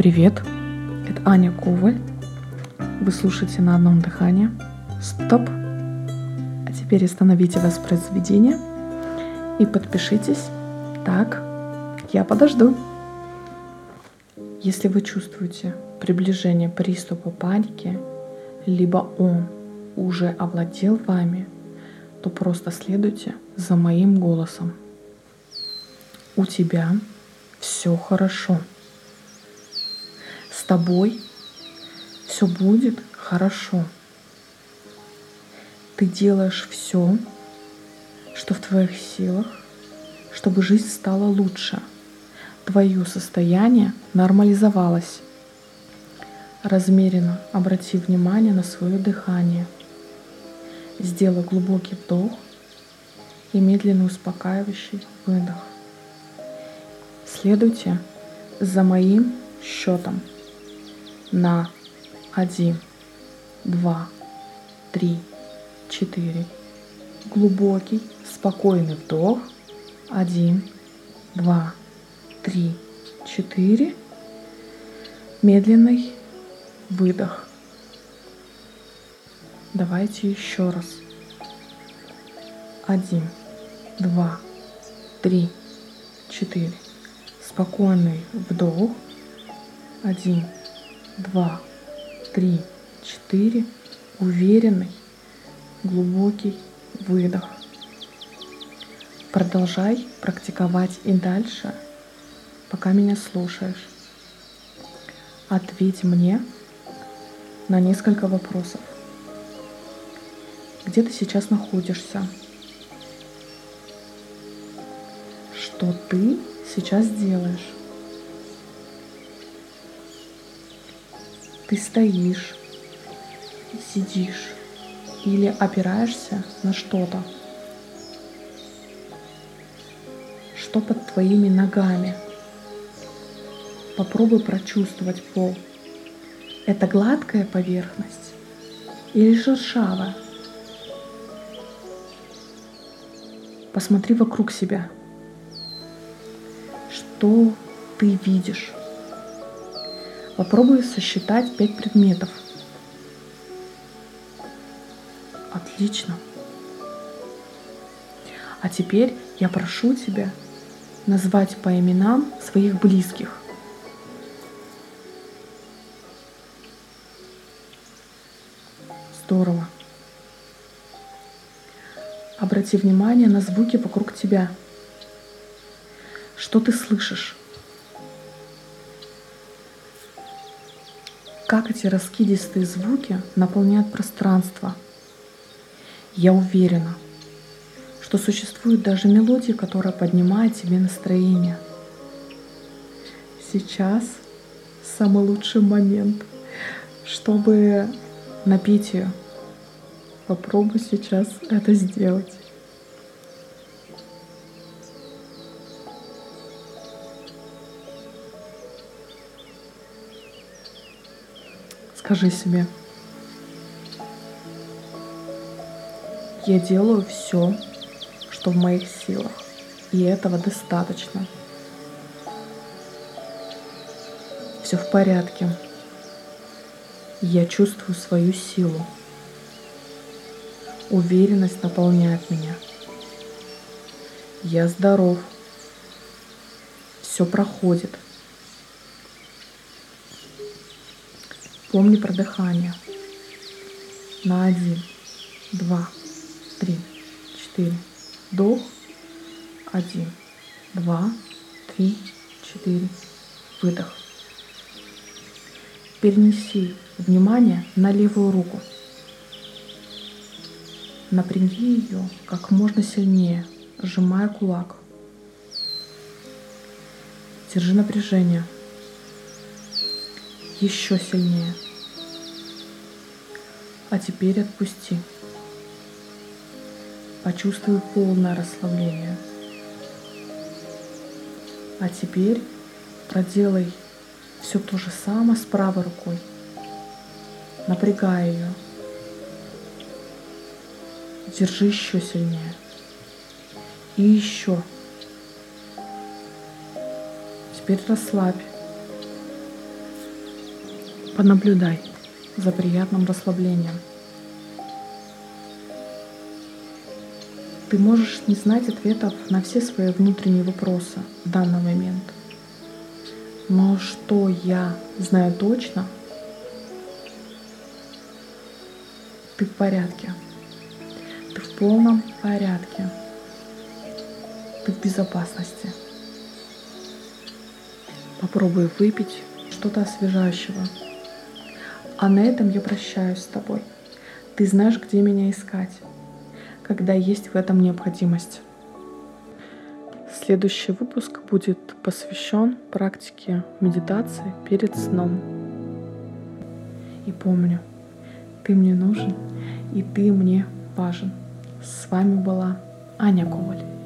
Привет, это Аня Коваль. Вы слушаете на одном дыхании. Стоп. А теперь остановите воспроизведение и подпишитесь. Так, я подожду. Если вы чувствуете приближение приступа паники, либо он уже овладел вами, то просто следуйте за моим голосом. У тебя все хорошо. Тобой все будет хорошо. Ты делаешь все, что в твоих силах, чтобы жизнь стала лучше. Твое состояние нормализовалось. Размеренно обрати внимание на свое дыхание. Сделай глубокий вдох и медленно успокаивающий выдох. Следуйте за моим счетом на один, два, три, четыре. Глубокий, спокойный вдох. Один, два, три, четыре. Медленный выдох. Давайте еще раз. Один, два, три, четыре. Спокойный вдох. Один, два, три, четыре. Уверенный, глубокий выдох. Продолжай практиковать и дальше, пока меня слушаешь. Ответь мне на несколько вопросов. Где ты сейчас находишься? Что ты сейчас делаешь? Ты стоишь, сидишь или опираешься на что-то? Что под твоими ногами? Попробуй прочувствовать пол. Это гладкая поверхность или шершавая? Посмотри вокруг себя. Что ты видишь? Попробуй сосчитать пять предметов. Отлично. А теперь я прошу тебя назвать по именам своих близких. Здорово. Обрати внимание на звуки вокруг тебя. Что ты слышишь? Как эти раскидистые звуки наполняют пространство? Я уверена, что существует даже мелодия, которая поднимает тебе настроение. Сейчас самый лучший момент, чтобы напеть ее. Попробуй сейчас это сделать. Скажи себе, я делаю все, что в моих силах, и этого достаточно. Все в порядке. Я чувствую свою силу. Уверенность наполняет меня. Я здоров. Все проходит. Помни про дыхание. На один, два, три, четыре. Вдох. Один, два, три, четыре. Выдох. Перенеси внимание на левую руку. Напряги ее как можно сильнее, сжимая кулак. Держи напряжение. Еще сильнее. А теперь отпусти. Почувствуй полное расслабление. А теперь проделай все то же самое с правой рукой. Напрягай ее. Держи еще сильнее. И еще. Теперь расслабь. Понаблюдай за приятным расслаблением. Ты можешь не знать ответов на все свои внутренние вопросы в данный момент. Но что я знаю точно, ты в порядке. Ты в полном порядке. Ты в безопасности. Попробуй выпить что-то освежающего. А на этом я прощаюсь с тобой. Ты знаешь, где меня искать когда есть в этом необходимость. Следующий выпуск будет посвящен практике медитации перед сном. И помню, ты мне нужен, и ты мне важен. С вами была Аня Коваль.